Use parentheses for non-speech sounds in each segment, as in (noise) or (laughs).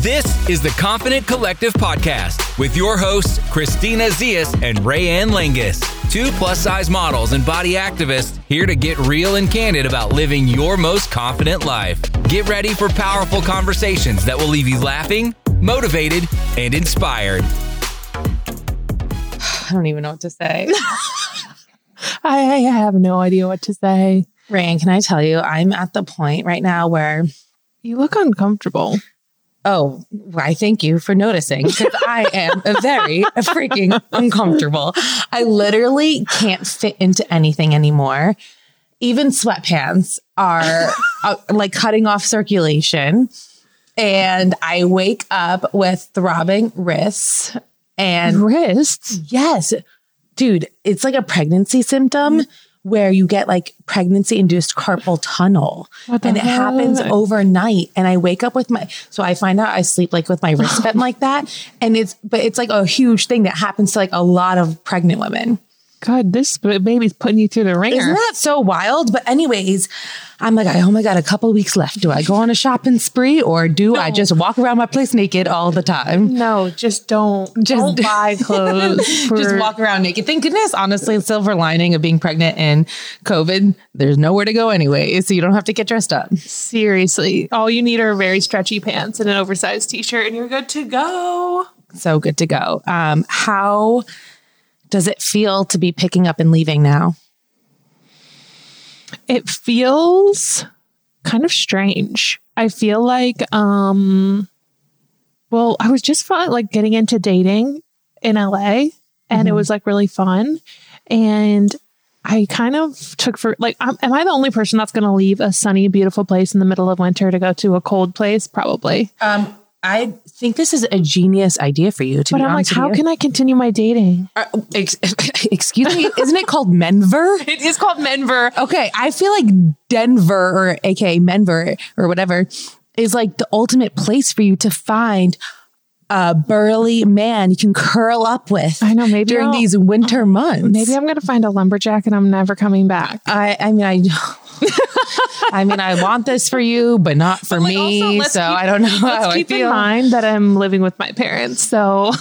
This is the Confident Collective podcast with your hosts, Christina Zias and Rayanne Langus, two plus size models and body activists here to get real and candid about living your most confident life. Get ready for powerful conversations that will leave you laughing, motivated, and inspired. (sighs) I don't even know what to say. (laughs) I, I have no idea what to say. Rayanne, can I tell you, I'm at the point right now where, You look uncomfortable. Oh, I thank you for noticing because I am a very freaking uncomfortable. I literally can't fit into anything anymore. Even sweatpants are uh, like cutting off circulation. And I wake up with throbbing wrists and Wrists. Yes. Dude, it's like a pregnancy symptom where you get like pregnancy induced carpal tunnel. And it happens overnight. And I wake up with my, so I find out I sleep like with my wrist bent (laughs) like that. And it's, but it's like a huge thing that happens to like a lot of pregnant women. God, this baby's putting you through the ringer. Isn't that so wild? But anyways, I'm like, I only got a couple weeks left. Do I go on a shopping spree or do I just walk around my place naked all the time? no, just don't. Just- don't (laughs) buy clothes. (laughs) For, just walk around naked. Thank goodness, honestly, silver lining of being pregnant and COVID, there's nowhere to go anyway. So you don't have to get dressed up. Seriously, all you need are very stretchy pants and an oversized t-shirt, and you're good to go. So good to go. Um, how does it feel to be picking up and leaving now? It feels kind of strange. I feel like, um, well, I was just fun, like getting into dating in LA, and it was like really fun, and. I kind of took for like, um, am I the only person that's going to leave a sunny, beautiful place in the middle of winter to go to a cold place? Probably. Um, I think this is a genius idea for you. To But I'm like, how you. can I continue my dating? Uh, ex- (laughs) excuse me, isn't it called Menver? (laughs) It is called Menver. Okay, I feel like Denver or aka Menver or whatever is like the ultimate place for you to find a burly man you can curl up with. I know, maybe during I'll- these winter months. Maybe I'm going to find a lumberjack and I'm never coming back. I I mean I I mean I want this for you, but not for like, me. also, so keep- I don't know Let's keep in mind that I'm living with my parents. So (laughs)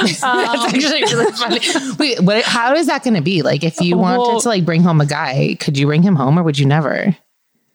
That's actually really um, funny. Wait, what? How is that going to be? Like, if you wanted to like bring home a guy, could you bring him home, or would you never?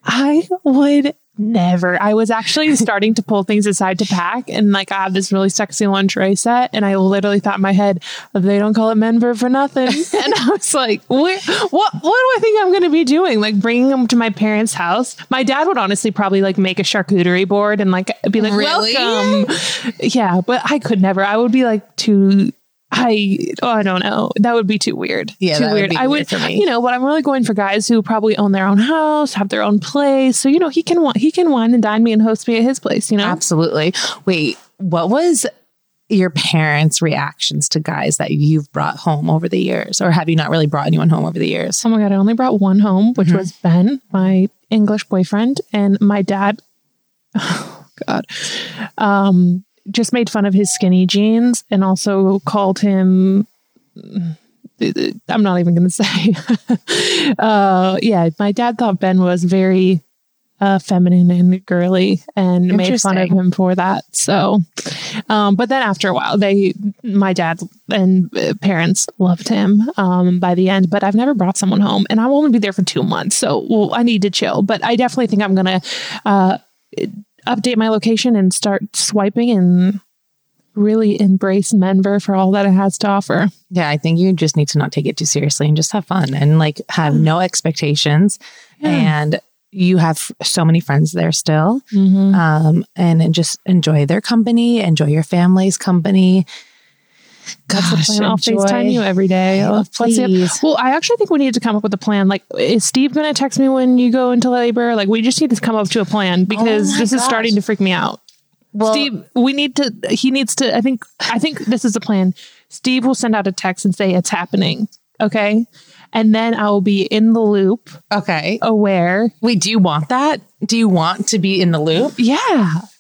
I would never. I was actually (laughs) starting to pull things aside to pack, and like I have this really sexy lingerie set, and I literally thought in my head, they don't call it Menver for nothing. (laughs) and I was like, Where, what? What do I think I'm going to be doing? Like bringing them to my parents' house? My dad would honestly probably like make a charcuterie board and like be like, Really? welcome. Yeah, but I could never. I would be like too. I oh, I don't know. That would be too weird. Yeah, too would weird. be I weird would, for me. you know, but I'm really going for guys who probably own their own house, have their own place. So you know, he can he can wine and dine me and host me at his place. You know, Absolutely. Wait, what was your parents' reactions to guys that you've brought home over the years, or have you not really brought anyone home over the years? oh my god, I only brought one home, which was Ben, my English boyfriend, and my dad. (sighs) Oh god, um, just made fun of his skinny jeans and also called him. I'm not even going (laughs) to say. uh, yeah, my dad thought Ben was very uh, feminine and girly and made fun of him for that. So, um, but then after a while, they, my dad and uh, parents loved him um, by the end. But I've never brought someone home, and I'll only be there for two months, so well, I need to chill. But I definitely think I'm gonna uh, update my location and start swiping and really embrace Menver for all that it has to offer. Yeah, I think you just need to not take it too seriously and just have fun and like have no (sighs) expectations. And you have so many friends there still, um, and, and just enjoy their company, enjoy your family's company. That's the Gosh, plan. I'll enjoy- FaceTime you every day. Oh, please. Well, I actually think we need to come up with a plan. Like, is Steve going to text me when you go into labor? Like, we just need to come up to a plan oh because Oh this is starting to freak me out. Well, Steve, we need to. He needs to. I think. I think this is a plan. Steve will send out a text and say it's happening. Okay, and then I will be in the loop, okay. aware. Wait, do you want that? Do you want to be in the loop? Yeah.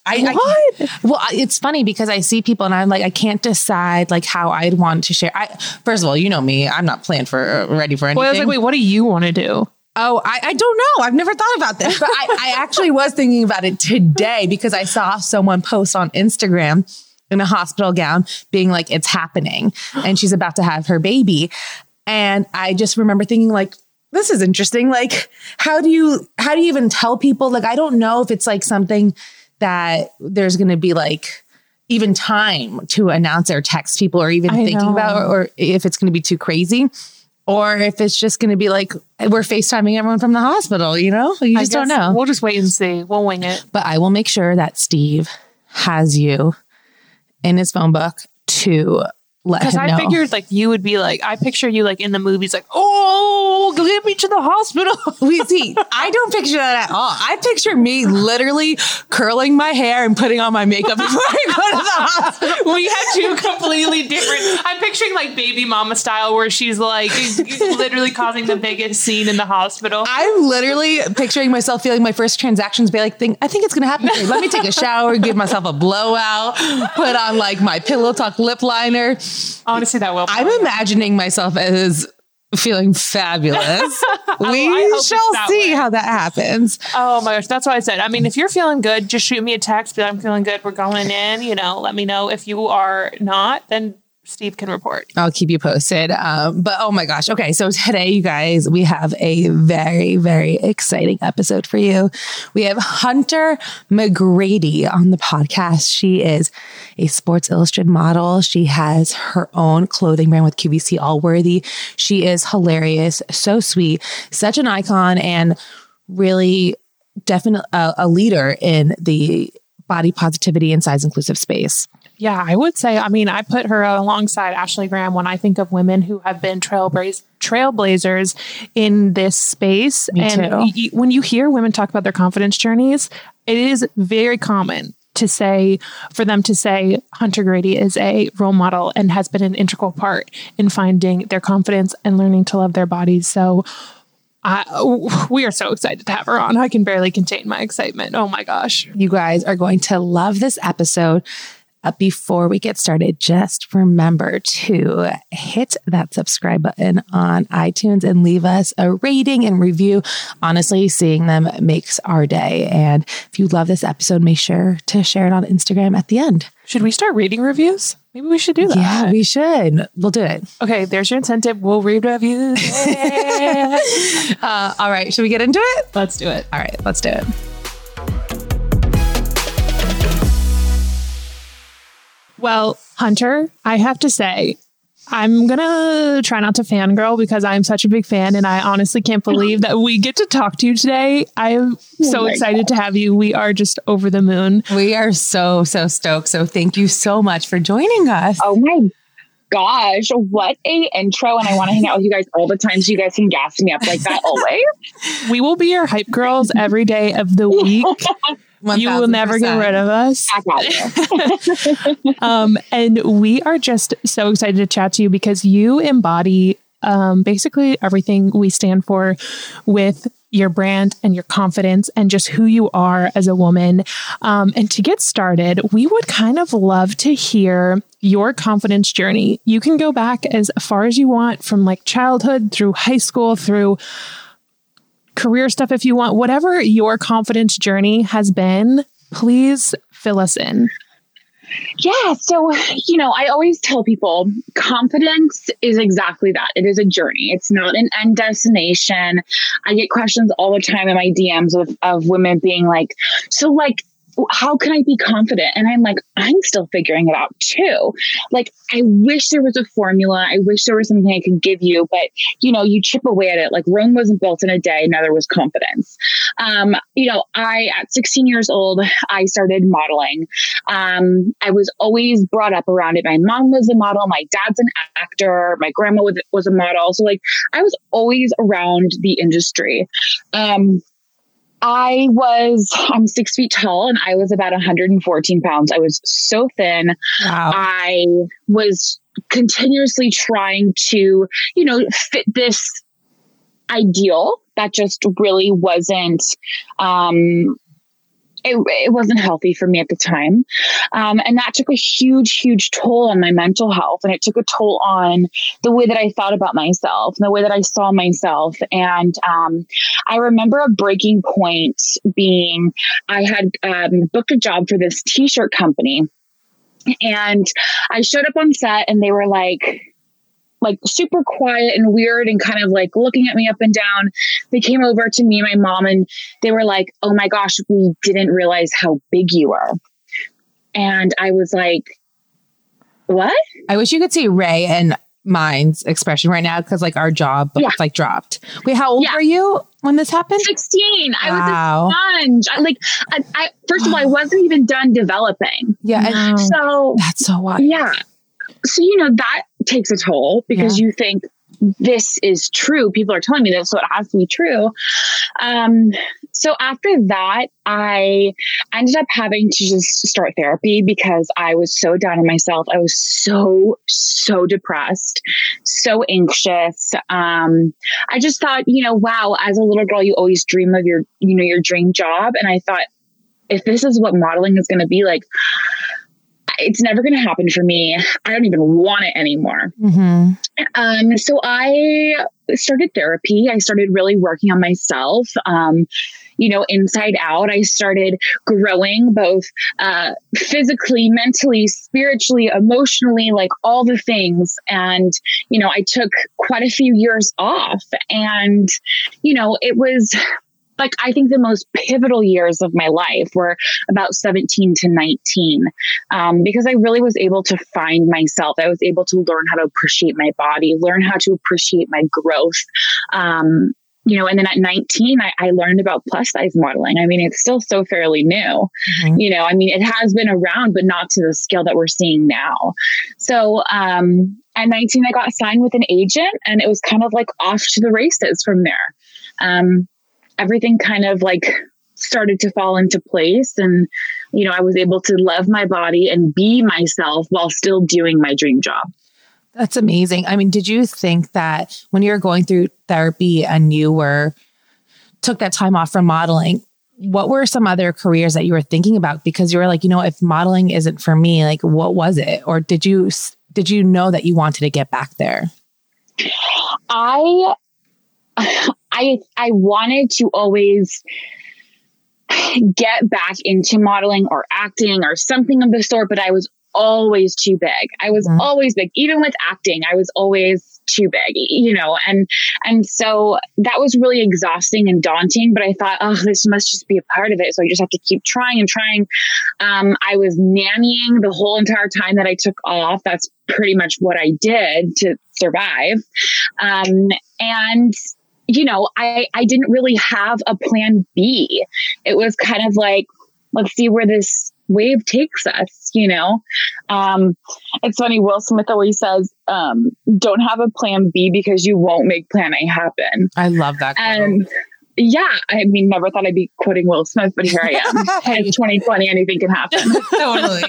I, I- what? well, I- it's funny because I see people and I'm like, I can't decide like how I'd want to share. I first of all, you know me, I'm not planned for uh, ready for anything. well, I was like, wait, what do you want to do? Oh, I, I don't know. I've never thought about this, but I, I actually was thinking about it today because I saw someone post on Instagram in a hospital gown being like, it's happening. And she's about to have her baby. And I just remember thinking, like, this is interesting. Like, how do you how do you even tell people? Like, I don't know if it's like something that there's gonna be like even time to announce or text people or even I thinking know. about or, or if it's gonna be too crazy. Or if it's just going to be like we're FaceTiming everyone from the hospital, you know? You just don't know. We'll just wait and see. We'll wing it. But I will make sure that Steve has you in his phone book to let Because him I know. figured like you would be like, I picture you like in the movies, like, oh, get me to the hospital. (laughs) we see. I don't picture that at all. I picture me literally curling my hair and putting on my makeup before I go to the hospital. we had two completely different. I'm picturing like baby mama style, where she's like literally causing the biggest scene in the hospital. I'm literally picturing myself feeling my first transactions be like, think, I think it's gonna happen. today. Let me take a shower, give myself a blowout, put on like my pillow talk lip liner. Honestly, that will. I'm imagining myself as feeling fabulous. (laughs) Oh, we I shall see way. how that happens. Oh my gosh, that's what I said. I mean, if you're feeling good, just shoot me a text. Like, I'm feeling good. We're going in. You know, let me know. If you are not, then Steve can report. I'll keep you posted. Um, but oh my gosh. Okay. So today, you guys, we have a very, very exciting episode for you. We have Hunter McGrady on the podcast. She is a Sports Illustrated model. She has her own clothing brand with QVC Allworthy. She is hilarious, so sweet, such an icon, and really definitely a, a leader in the body positivity and size inclusive space. Yeah, I would say. I mean, I put her alongside Ashley Graham when I think of women who have been trailblaze, trailblazers in this space. Me and y- when you hear women talk about their confidence journeys, it is very common to say for them to say Hunter Grady is a role model and has been an integral part in finding their confidence and learning to love their bodies. So. I, we are so excited to have her on. I can barely contain my excitement. Oh my gosh. You guys are going to love this episode. Uh, before we get started, just remember to hit that subscribe button on iTunes and leave us a rating and review. Honestly, seeing them makes our day. And if you love this episode, make sure to share it on Instagram at the end. Should we start reading reviews? Maybe we should do that. Yeah, we should. We'll do it. Okay, there's your incentive. We'll read reviews. (laughs) Uh, all right, should we get into it? Let's do it. All right, let's do it. Well, Hunter, I have to say, I'm gonna try not to fangirl because I'm such a big fan, and I honestly can't believe that we get to talk to you today. I'm oh so my excited to have you. We are just over the moon. We are so, so stoked. So thank you so much for joining us. Oh my gosh, what a intro. And I want to hang out with you guys all the time so you guys can gas me up like that (laughs) always. We will be your hype girls every day of the week. (laughs) You will never get rid of us. Back at you. (laughs) Um, and we are just so excited to chat to you because you embody um, basically everything we stand for with your brand and your confidence and just who you are as a woman. Um, and to get started, we would kind of love to hear your confidence journey. You can go back as far as you want from like childhood through high school through career stuff if you want, whatever your confidence journey has been, please fill us in. Yeah. So, you know, I always tell people confidence is exactly that. It is a journey. It's not an end destination. I get questions all the time in my DMs of, of women being like, so like, how can I be confident? And I'm like, I'm still figuring it out too. Like, I wish there was a formula. I wish there was something I could give you, but you know, you chip away at it. Like Rome wasn't built in a day. Neither was confidence. Um, you know, I, at 16 years old, I started modeling. Um, I was always brought up around it. My mom was a model. My dad's an actor. My grandma was, was a model. So like, I was always around the industry. Um, I was, I'm six feet tall and I was about 114 pounds. I was so thin. Wow. I was continuously trying to, you know, fit this ideal that just really wasn't um it, it wasn't healthy for me at the time. Um, and that took a huge, huge toll on my mental health. And it took a toll on the way that I thought about myself and the way that I saw myself. And um, I remember a breaking point being I had um, booked a job for this t shirt company. And I showed up on set and they were like, like super quiet and weird and kind of like looking at me up and down. They came over to me and my mom and they were like, Oh my gosh, we didn't realize how big you are. And I was like, What? I wish you could see Ray and mine's expression right now because like our job Yeah. like dropped. Wait, how old Yeah. were you when this happened? 16. I Wow. was a sponge. I, like, I, I, first of all, I wasn't even done developing. Yeah, No. So, that's so wild. yeah. So, you know, that takes a toll because you think this is true. People are telling me this, so it has to be true. Um, so after that, I ended up having to just start therapy because I was so down on myself. I was so, so depressed, so anxious. Um, I just thought, you know, wow, as a little girl, you always dream of your, you know, your dream job. And I thought, if this is what modeling is going to be like, it's never going to happen for me. I don't even want it anymore. hmm Um, so I started therapy. I started really working on myself. Um, you know, inside out, I started growing both uh, physically, mentally, spiritually, emotionally, like all the things. And, you know, I took quite a few years off. And, you know, it was like, I think the most pivotal years of my life were about 17 to 19 um, because I really was able to find myself. I was able to learn how to appreciate my body, learn how to appreciate my growth. Um, you know, and then at 19, I, I learned about plus size modeling. I mean, it's still so fairly new. Mhm. You know, I mean, it has been around, but not to the scale that we're seeing now. So, um, at 19, I got signed with an agent and it was kind of like off to the races from there. Um, everything kind of like started to fall into place and you know i was able to love my body and be myself while still doing my dream job That's amazing. I mean, did you think that when you were going through therapy and you were took that time off from modeling, what were some other careers that you were thinking about? Because you were like, you know, if modeling isn't for me, like, what was it? Or did you did you know that you wanted to get back there? i i i wanted to always get back into modeling or acting or something of the sort but i was always too big. I was Mhm. always big. Even with acting i was always too big you know and and so that was really exhausting and daunting but i thought oh this must just be a part of it. So i just have to keep trying and trying. Um, i was nannying the whole entire time that i took off. That's pretty much what i did to survive. Um, and you know i i didn't really have a plan b it was kind of like let's see where this wave takes us you know um it's funny will smith always says um don't have a plan b because you won't make plan a happen I love that. quote. and yeah i mean never thought i'd be quoting will smith but here i am (laughs) it's 2020 anything can happen (laughs) totally.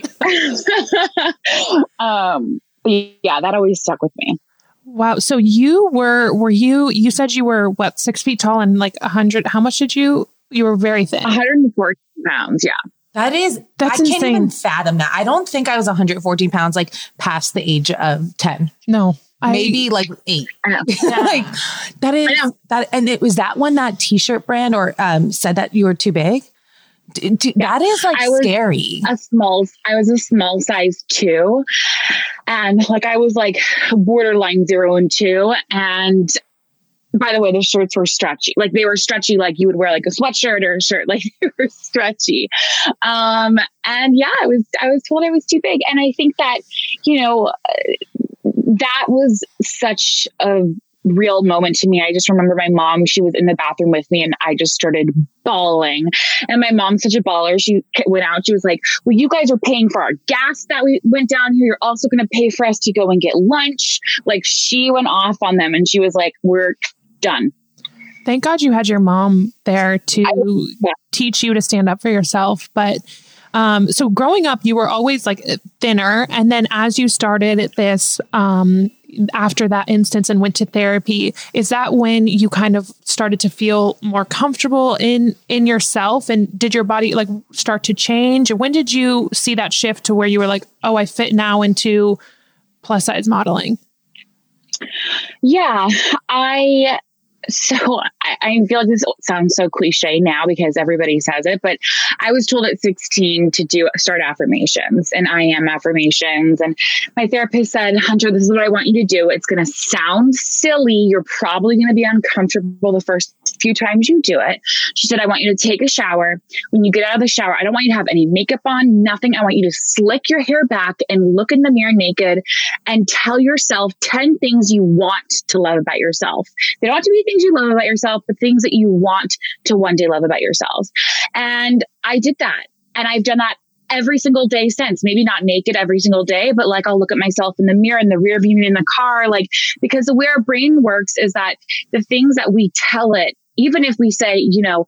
(laughs) um yeah that always stuck with me Wow. So you were were you you said you were what six feet tall and like a hundred? How much did you? You were very thin. 114 pounds yeah That is, That's I can't insane. even fathom that. I don't think I was 114 pounds, like past the age of 10, No, I- maybe like eight. I know. (laughs) like that is that, and it was that one that T-shirt brand or um said that you were too big. D- d- That is like I was- scary. a small i was a small size two. And like i was like borderline zero and two. And by the way the shirts were stretchy. Like they were stretchy like you would wear like a sweatshirt or a shirt (laughs) like they were stretchy. Um and yeah i was i was told i was too big. And i think that you know uh, that was such a real moment to me. I just remember my mom she was in the bathroom with me and i just started bawling and my mom's such a baller. She went out. She was like, Well, you guys are paying for our gas that we went down here. You're also going to pay for us to go and get lunch. Like, she went off on them and she was like, We're done. Thank God you had your mom there to yeah. teach you to stand up for yourself. But um, so growing up, you were always like thinner, and then as you started this, um, after that instance and went to therapy is that when you kind of started to feel more comfortable in in yourself? And did your body like start to change? When did you see that shift to where you were like oh i fit now into plus size modeling yeah i so I, I, feel like this sounds so cliche now because everybody says it, but I was told at 16 to do start affirmations and I am affirmations. And my therapist said, Hunter, this is what I want you to do. It's going to sound silly. You're probably going to be uncomfortable the first few times you do it. She said, I want you to take a shower. When you get out of the shower, I don't want you to have any makeup on, nothing. I want you to slick your hair back and look in the mirror naked and tell yourself 10 things you want to love about yourself. They don't have to be things you love about yourself, but things that you want to one day love about yourselves. And I did that. And I've done that every single day since. Maybe not naked every single day, but like I'll look at myself in the mirror in the rear view in the car, like because the way our brain works is that the things that we tell it, even if we say, you know,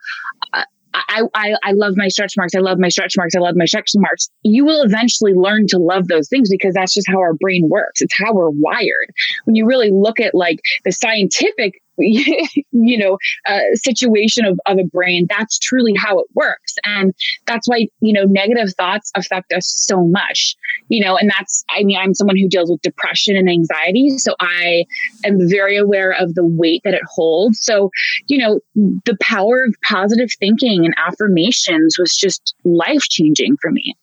uh, I, I, I love my stretch marks. I love my stretch marks. I love my stretch marks. You will eventually learn to love those things because that's just how our brain works. It's how we're wired. When you really look at like the scientific (laughs) you know, uh, situation of, of a brain. That's truly how it works. And that's why, you know, negative thoughts affect us so much, you know, and that's, I mean, I'm someone who deals with depression and anxiety. So I am very aware of the weight that it holds. So, you know, the power of positive thinking and affirmations was just life changing for me.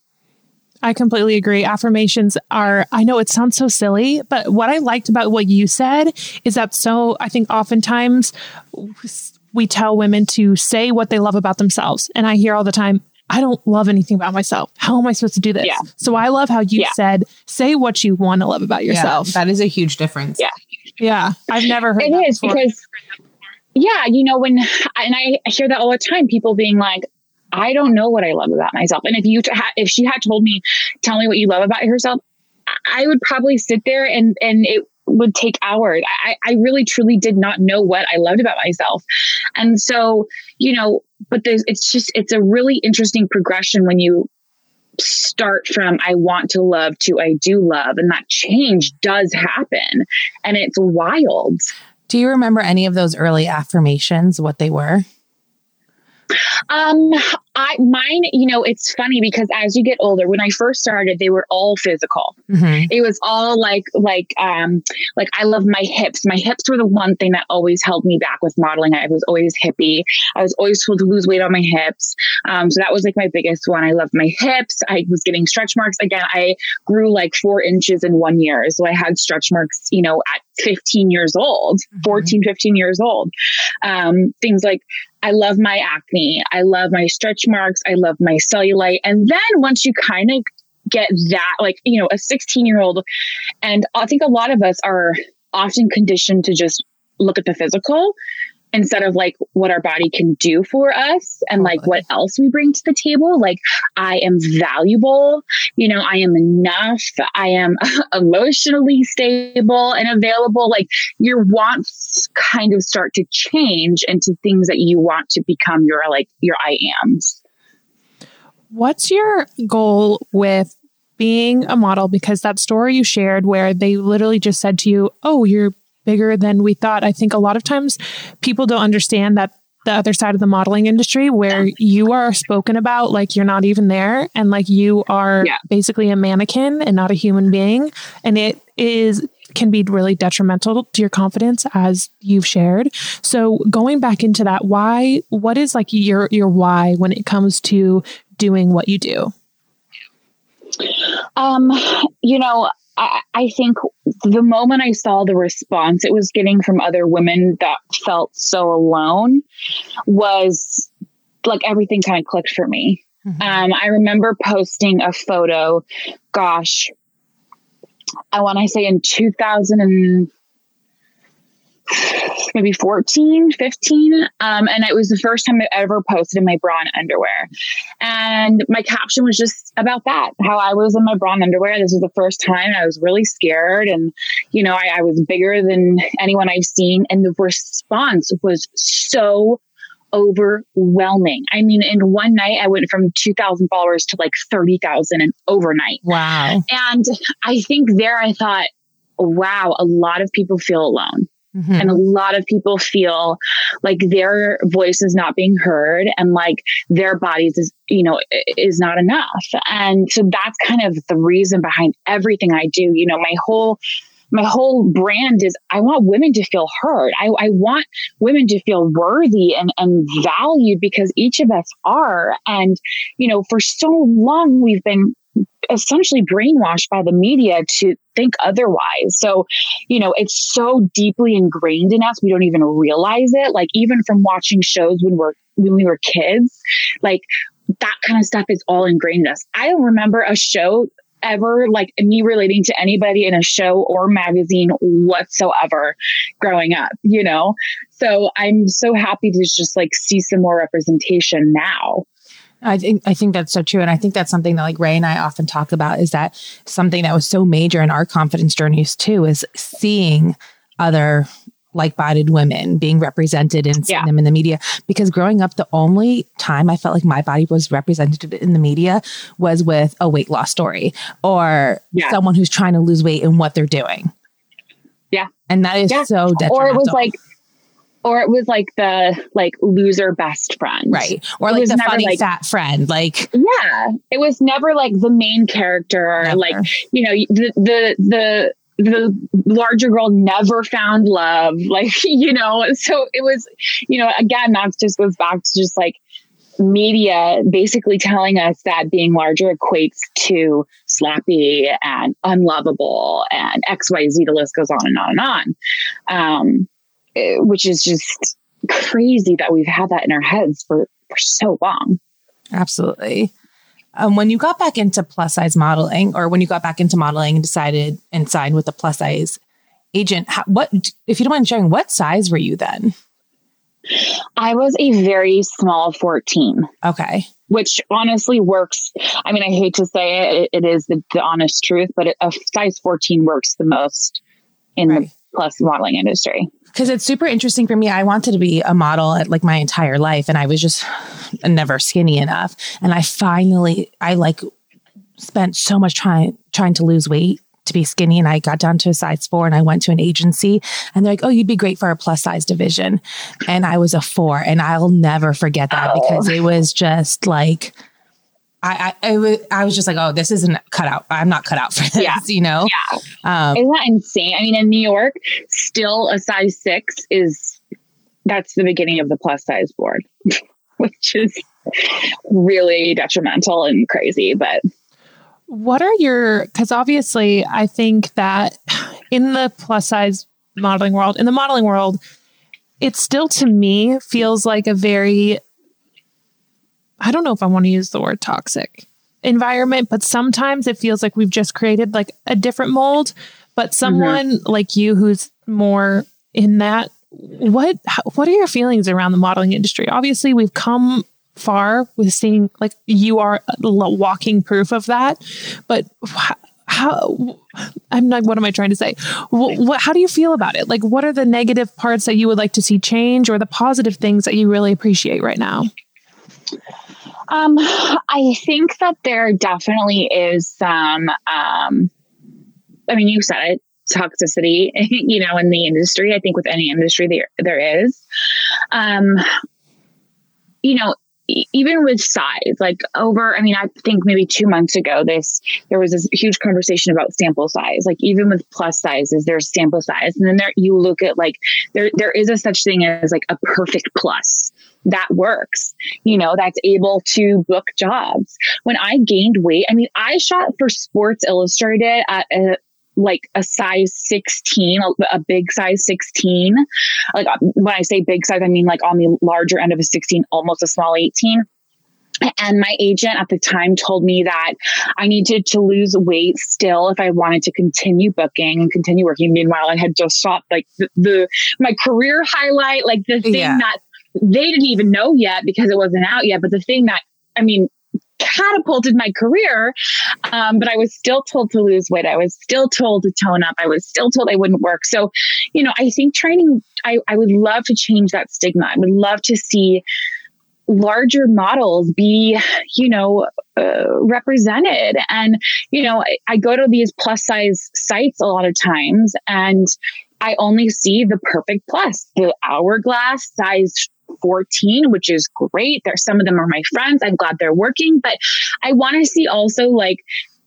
I completely agree. Affirmations are, I know it sounds so silly, but what I liked about what you said is that so, I think oftentimes we tell women to say what they love about themselves. And I hear all the time, I don't love anything about myself. How am I supposed to do this? Yeah. So I love how you yeah. said, say what you want to love about yourself. Yeah, that is a huge difference. Yeah. Yeah. I've never heard it is before. because yeah, you know, when, and I hear that all the time, people being like, I don't know what I love about myself. And if you, if she had told me, tell me what you love about yourself, I would probably sit there and, and it would take hours. I, I really truly did not know what I loved about myself. And so, you know, but there's, it's just, it's a really interesting progression when you start from I want to love to I do love. And that change does happen. And it's wild. Do you remember any of those early affirmations, what they were? Um, I mine, you know, it's funny because as you get older, when I first started, they were all physical. Mm-hmm. It was all like, like, um, like I love my hips. My hips were the one thing that always held me back with modeling. I was always hippie. I was always told to lose weight on my hips. Um, so that was like my biggest one. I loved my hips. I was getting stretch marks again. I grew like four inches in one year. So I had stretch marks, you know, at 15 years old, mm-hmm. 14, 15 years old. Um, things like I love my acne. I love my stretch marks. I love my cellulite. And then once you kind of get that, like, you know, a 16 year old, and I think a lot of us are often conditioned to just look at the physical instead of like what our body can do for us and like what else we bring to the table. Like, I am valuable, you know, I am enough, I am (laughs) emotionally stable and available. Like, your wants kind of start to change into things that you want to become your like your I ams. What's your goal with being a model? Because that story you shared where they literally just said to you, Oh, you're bigger than we thought. I think a lot of times people don't understand that the other side of the modeling industry where you are spoken about like you're not even there and like you are yeah. basically a mannequin and not a human being and it is can be really detrimental to your confidence as you've shared. So going back into that why what is like your your why when it comes to doing what you do? Um you know I, I think the moment I saw the response it was getting from other women that felt so alone was like everything kind of clicked for me. Mm-hmm. Um, I remember posting a photo, gosh, I want to say in 2000 and maybe 14, 15. Um, and it was the first time I ever posted in my bra and underwear. And my caption was just about that how I was in my bra and underwear. This was the first time I was really scared. And, you know, I, I was bigger than anyone I've seen. And the response was so overwhelming. I mean, in one night, I went from 2,000 followers to like 30,000 and overnight. Wow. And I think there I thought, wow, a lot of people feel alone. Mm-hmm. And a lot of people feel like their voice is not being heard and like their bodies is, you know, is not enough. And so that's kind of the reason behind everything I do. You know, my whole my whole brand is I want women to feel heard. I, I want women to feel worthy and, and valued because each of us are. And, you know, for so long we've been essentially brainwashed by the media to think otherwise. So, you know, it's so deeply ingrained in us, we don't even realize it. Like even from watching shows when we're when we were kids, like that kind of stuff is all ingrained in us. I don't remember a show ever like me relating to anybody in a show or magazine whatsoever growing up, you know? So I'm so happy to just like see some more representation now. I think I think that's so true, and I think that's something that like Ray and I often talk about is that something that was so major in our confidence journeys too is seeing other like-bodied women being represented and seeing yeah. them in the media. Because growing up, the only time I felt like my body was represented in the media was with a weight loss story or yeah. someone who's trying to lose weight and what they're doing. Yeah, and that is yeah. so detrimental. Or it was like or it was like the like loser best friend. Right. Or like the funny like, fat friend like yeah. It was never like the main character. Never. like you know the the the the larger girl never found love. (laughs) Like you know so it was you know again that just goes back to just like media basically telling us that being larger equates to sloppy and unlovable and xyz the list goes on and on and on. Um, which is just crazy that we've had that in our heads for, for so long. Absolutely. Um, when you got back into plus size modeling, or when you got back into modeling and decided and signed with a plus size agent, how, what, if you don't mind sharing, what size were you then? I was a very small 14. Okay. Which honestly works. I mean, I hate to say it, it is the, the honest truth, but a size 14 works the most in right. the plus modeling industry because it's super interesting for me. I wanted to be a model at like my entire life, and I was just never skinny enough. And I finally, I like spent so much trying trying to lose weight to be skinny, and I got down to a size four, and I went to an agency, and they're like, "Oh, you'd be great for a plus size division," and I was a four, and I'll never forget that oh. because it was just like I, I, I, I was just like, oh, this isn't cut out. I'm not cut out for this, yeah. you know? Yeah. Um, Isn't that insane? I mean, in New York, still a size six is, that's the beginning of the plus size board, (laughs) which is really detrimental and crazy. But what are your, because obviously, I think that in the plus size modeling world, in the modeling world, it still to me feels like a very I don't know if I want to use the word toxic environment, but sometimes it feels like we've just created like a different mold. But mm-hmm. someone mm-hmm. like you who's more in that, what what are your feelings around the modeling industry? Obviously, we've come far with seeing like you are walking proof of that, but how I'm like, what am I trying to say? What, what, how do you feel about it? Like, what are the negative parts that you would like to see change, or the positive things that you really appreciate right now? Um, I think that there definitely is some, um, I mean, you said it, toxicity, (laughs) you know, in the industry. I think with any industry there, there is. Um, you know, even with size, like over, I mean, I think maybe two months ago, this there was this huge conversation about sample size. Like even with plus sizes, there's sample size, and then there you look at like there there is a such thing as like a perfect plus that works, you know, that's able to book jobs. When I gained weight, I mean, I shot for Sports Illustrated at a, like a size 16, a, a big size 16. Like uh, when I say big size, I mean like on the larger end of a 16, almost a small 18. And my agent at the time told me that I needed to lose weight still if I wanted to continue booking and continue working. Meanwhile, I had just shot like the, the my career highlight, like the thing yeah. that they didn't even know yet because it wasn't out yet. But the thing that, I mean, catapulted my career. Um, but I was still told to lose weight. I was still told to tone up. I was still told I wouldn't work. So, you know, I think training, I, I would love to change that stigma. I would love to see larger models be, you know, uh, represented. And, you know, I, I go to these plus size sites a lot of times and I only see the perfect plus, the hourglass size 14, which is great. There, some of them are my friends. I'm glad they're working, but I want to see also like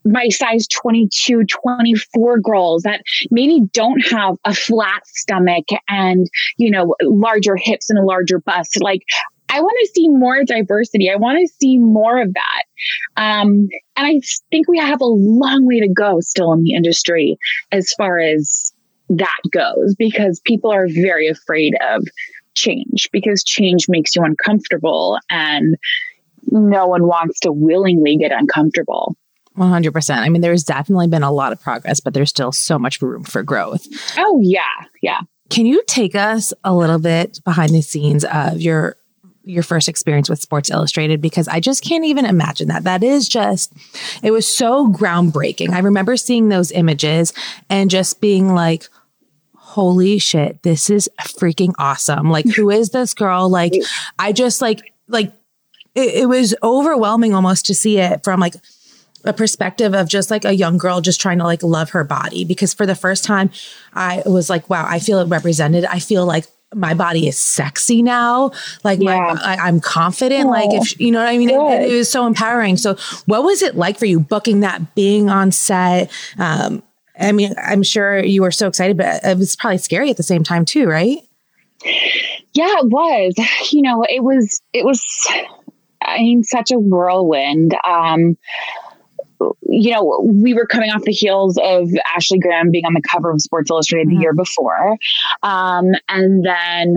my size 22, 24 girls that maybe don't have a flat stomach and, you know, larger hips and a larger bust. Like, I want to see more diversity. I want to see more of that. Um, and I think we have a long way to go still in the industry as far as that goes because people are very afraid of change because change makes you uncomfortable and no one wants to willingly get uncomfortable. 100%. I mean, there's definitely been a lot of progress, but there's still so much room for growth. Oh, yeah. Yeah. Can you take us a little bit behind the scenes of your your first experience with Sports Illustrated because I just can't even imagine that. That is just it was so groundbreaking. I remember seeing those images and just being like holy shit, this is freaking awesome. Like who is this girl? Like I just like like it, it was overwhelming almost to see it from like a perspective of just like a young girl just trying to like love her body. Because for the first time I was like wow I feel it represented. I feel like my body is sexy now. Like yeah. my I, am confident. Like if you know what I mean? It, it, was so empowering. So what was it like for you booking that being on set um I mean I'm sure you were so excited but it was probably scary at the same time too right yeah it was you know it was it was I mean such a whirlwind um you know, we were coming off the heels of Ashley Graham being on the cover of Sports Illustrated mm-hmm. the year before. Um, and then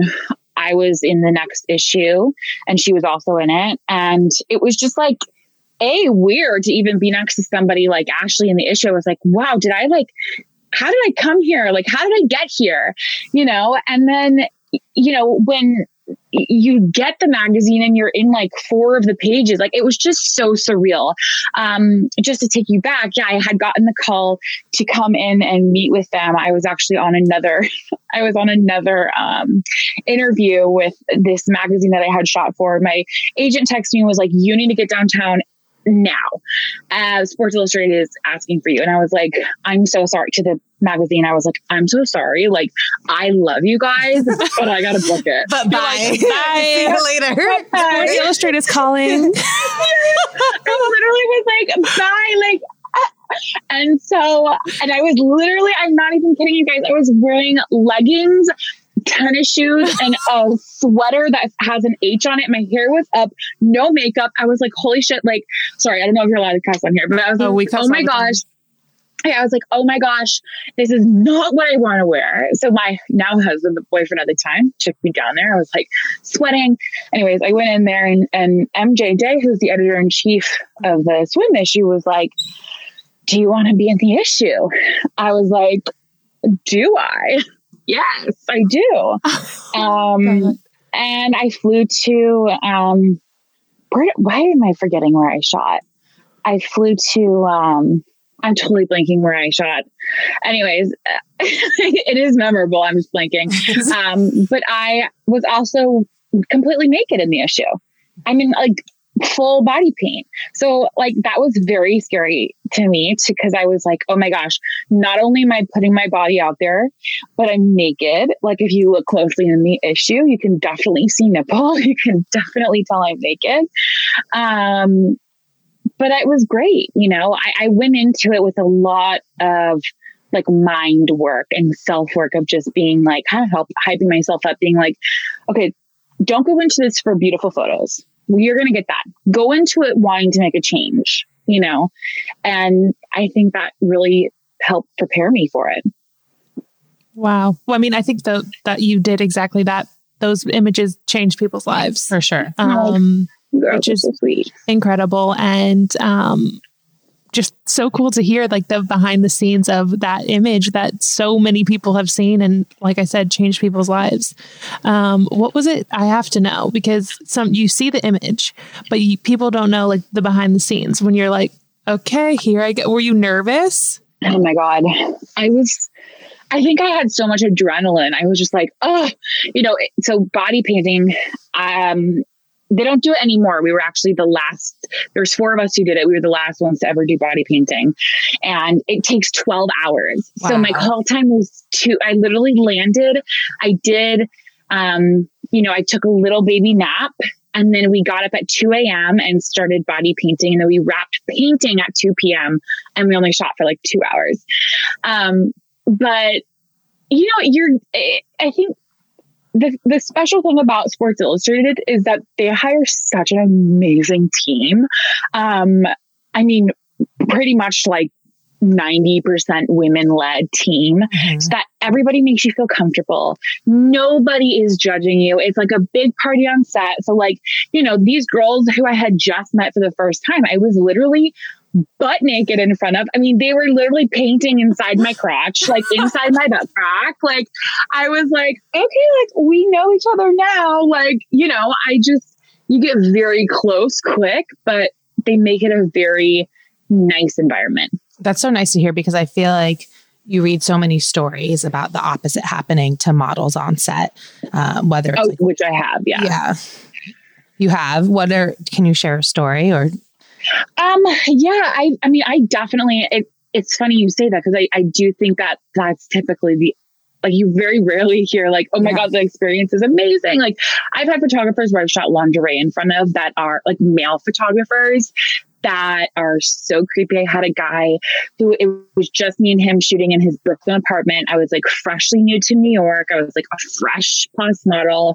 I was in the next issue and she was also in it. And it was just like, a weird to even be next to somebody like Ashley in the issue. I was like, wow, did I like, how did I come here? Like, how did I get here? You know, and then, you know, when you get the magazine and you're in like four of the pages. Like it was just so surreal. Um, just to take you back, yeah, I had gotten the call to come in and meet with them. I was actually on another, (laughs) I was on another um, interview with this magazine that I had shot for. My agent texted me and was like, "You need to get downtown now as Sports Illustrated is asking for you. And I was like, I'm so sorry to the magazine. I was like, I'm so sorry. Like, I love you guys, but I got to book it. (laughs) but bye. Like, bye. See you later. (laughs) Sports Illustrated is calling. (laughs) I literally was like, bye. Like, uh, and so, and I was literally, I'm not even kidding you guys. I was wearing leggings, tennis shoes and a sweater that has an H on it. My hair was up, no makeup. I was like, holy shit. Like, sorry, I don't know if you're allowed to cuss on here, but I was oh, like, oh my gosh. Yeah, I was like, oh my gosh, this is not what I want to wear. So my now husband, the boyfriend at the time, took me down there. I was like sweating. Anyways, I went in there and, and MJ Day, who's the editor in chief of the swim issue, was like, do you want to be in the issue? I was like, do I? Yes, I do. (laughs) um, and I flew to, um, where, why am I forgetting where I shot? I flew to, um, I'm totally blanking where I shot. Anyways, (laughs) it is memorable. I'm just blanking. (laughs) Um, but I was also completely naked in the issue. I mean, like full body paint. So like that was very scary to me because I was like, oh my gosh, not only am I putting my body out there, but I'm naked. Like if you look closely in the issue, you can definitely see nipple. (laughs) You can definitely tell I'm naked. Um, but it was great. You know, I, I went into it with a lot of like mind work and self work of just being like kind of help hyping myself up, being like, okay, don't go into this for beautiful photos you're going to get that. Go into it wanting to make a change, you know? And I think that really helped prepare me for it. Wow. Well, I mean, I think the, that you did exactly that. Those images changed people's lives. For sure. Um, which is so incredible. And um, just so cool to hear like the behind the scenes of that image that so many people have seen and like i said changed people's lives. Um, what was it? I have to know because some you see the image but you, people don't know like the behind the scenes when you're like okay here i go. Were you nervous? Oh my god. I was I think I had so much adrenaline. I was just like, oh, you know, so body painting, um, they don't do it anymore. We were actually the last, there's four of us who did it. We were the last ones to ever do body painting. And it takes 12 hours. Wow. So my call time was two. I literally landed, I did, um, you know, I took a little baby nap and then we got up at 2 a.m. and started body painting. And then we wrapped painting at 2 p.m. and we only shot for like two hours. Um, but, you know, you're, I think the, the special thing about Sports Illustrated is that they hire such an amazing team. Um, I mean, pretty much like 90% women led team mm-hmm. so that everybody makes you feel comfortable. Nobody is judging you. It's like a big party on set. So, like, you know, these girls who I had just met for the first time, I was literally butt naked in front of. I mean, they were literally painting inside my crotch, like inside my butt crack. Like, I was like, okay, like we know each other now. Like, you know, I just, you get very close quick, but they make it a very nice environment. That's so nice to hear because I feel like you read so many stories about the opposite happening to models on set, um, whether oh, like, which I have, yeah, yeah, you have. What are? Can you share a story or? Um. Yeah. I. I mean, I definitely. It, it's funny you say that because I. I do think that that's typically the like you very rarely hear like, oh my yeah. God, the experience is amazing. Like I've had photographers where I've shot lingerie in front of that are like male photographers that are so creepy. I had a guy who it was just me and him shooting in his Brooklyn apartment. I was like freshly new to New York. I was like a fresh plus model.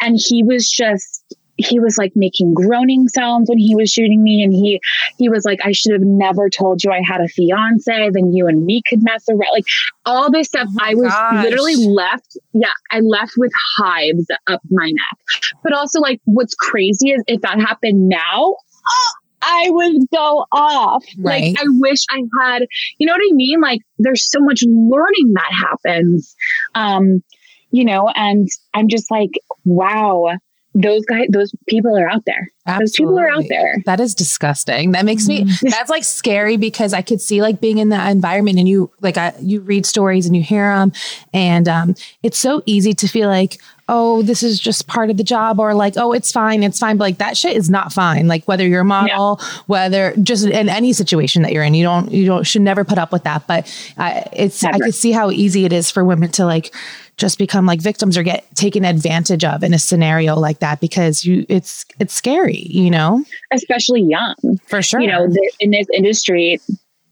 And he was just he was like making groaning sounds when he was shooting me and he he was like i should have never told you i had a fiance then you and me could mess around like all this stuff oh i was gosh. literally left yeah i left with hives up my neck but also like what's crazy is if that happened now (gasps) I would go off. Right. Like, I wish I had, you know what I mean? Like, there's so much learning that happens. Um, you know, and I'm just like, wow, those guys, those people are out there. Absolutely. Those people are out there. That is disgusting. That makes me, mm-hmm. that's like scary because I could see like being in that environment and you, like, I, you read stories and you hear them. And um, it's so easy to feel like, oh, this is just part of the job or like, oh, it's fine, it's fine. But like that shit is not fine. Like whether you're a model, yeah. whether just in any situation that you're in, you don't, you don't, should never put up with that. But uh, it's, never. I could see how easy it is for women to like, just become like victims or get taken advantage of in a scenario like that because you it's it's scary you know? Especially young. For sure. You know the, in this industry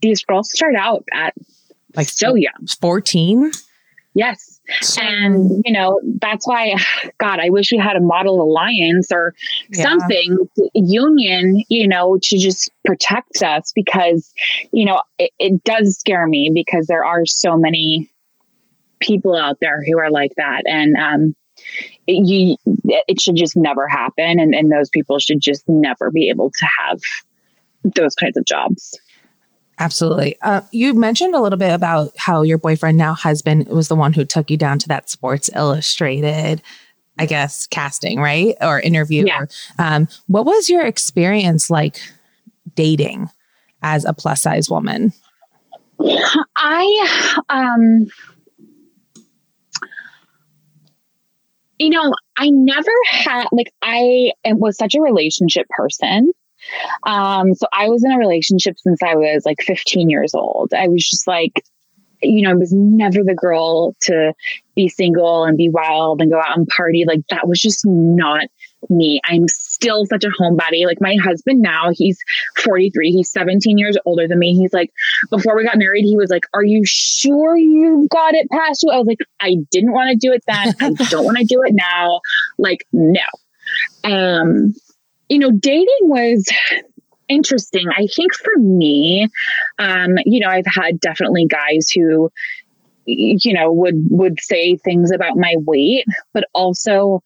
these girls start out at like so young. 14 yes. So, and you know that's why god i wish we had a model alliance or yeah. something union you know to just protect us because you know it, it does scare me because there are so many people out there who are like that and um it, you it should just never happen and, and those people should just never be able to have those kinds of jobs Absolutely. Uh, you mentioned a little bit about how your boyfriend, now husband, was the one who took you down to that Sports Illustrated, I guess, casting, right? Or interview. Yeah. Um, what was your experience like dating as a plus size woman? I, um, you know, I never had, like, I was such a relationship person. Um, so I was in a relationship since I was like 15 years old. I was just like, you know, I was never the girl to be single and be wild and go out and party. Like that was just not me. I'm still such a homebody. Like my husband now, he's 43. He's 17 years older than me. He's like, before we got married, he was like, Are you sure you got it past you? I was like, I didn't want to do it then. I (laughs) don't want to do it now. Like, no. Um, you know, dating was interesting. I think for me, um, you know, I've had definitely guys who, you know, would would say things about my weight, but also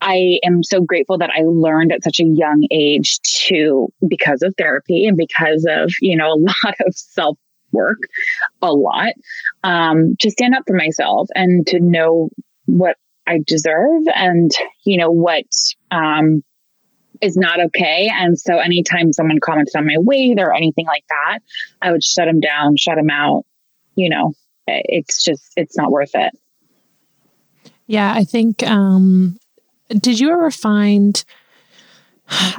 I am so grateful that I learned at such a young age to, because of therapy and because of, you know, (laughs) a lot of self work, a lot, um, to stand up for myself and to know what I deserve and, you know, what, um, is not okay. And so anytime someone commented on my weight or anything like that, I would shut them down, shut them out. You know, it's just, it's not worth it. Yeah, I think um, did you ever find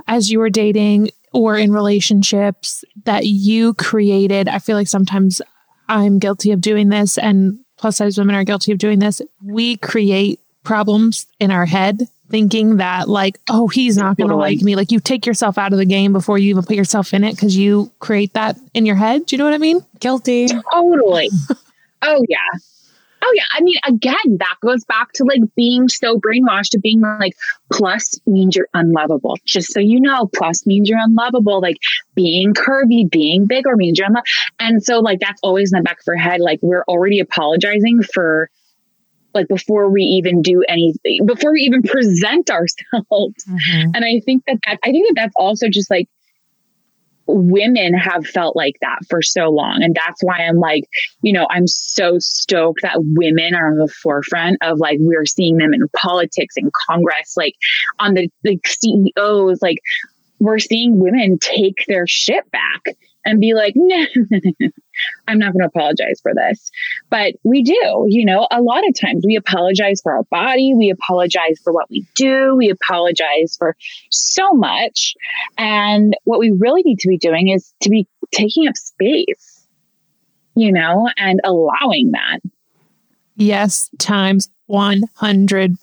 as you were dating or in relationships that you created? I feel like sometimes I'm guilty of doing this, and plus size women are guilty of doing this. We create problems in our head thinking that like oh he's not going to like me like you take yourself out of the game before you even put yourself in it because you create that in your head do you know what i mean Guilty. Totally. (laughs) oh yeah. Oh yeah. I mean, again, that goes back to like being so brainwashed to being like plus means you're unlovable. Just so you know, plus means you're unlovable. Like being curvy, being bigger means you're unlovable. And so like that's always in the back of our head. Like we're already apologizing for like before we even do anything, before we even present ourselves. Mhm. And I think that, that I think that that's also just like women have felt like that for so long. And that's why I'm like, you know, I'm so stoked that women are on the forefront of like, we're seeing them in politics and Congress, like on the, the CEOs, like we're seeing women take their shit back and be like, no, (laughs) I'm not going to apologize for this. But we do, you know, a lot of times we apologize for our body. We apologize for what we do. We apologize for so much. And what we really need to be doing is to be taking up space, you know, and allowing that. yes times 100%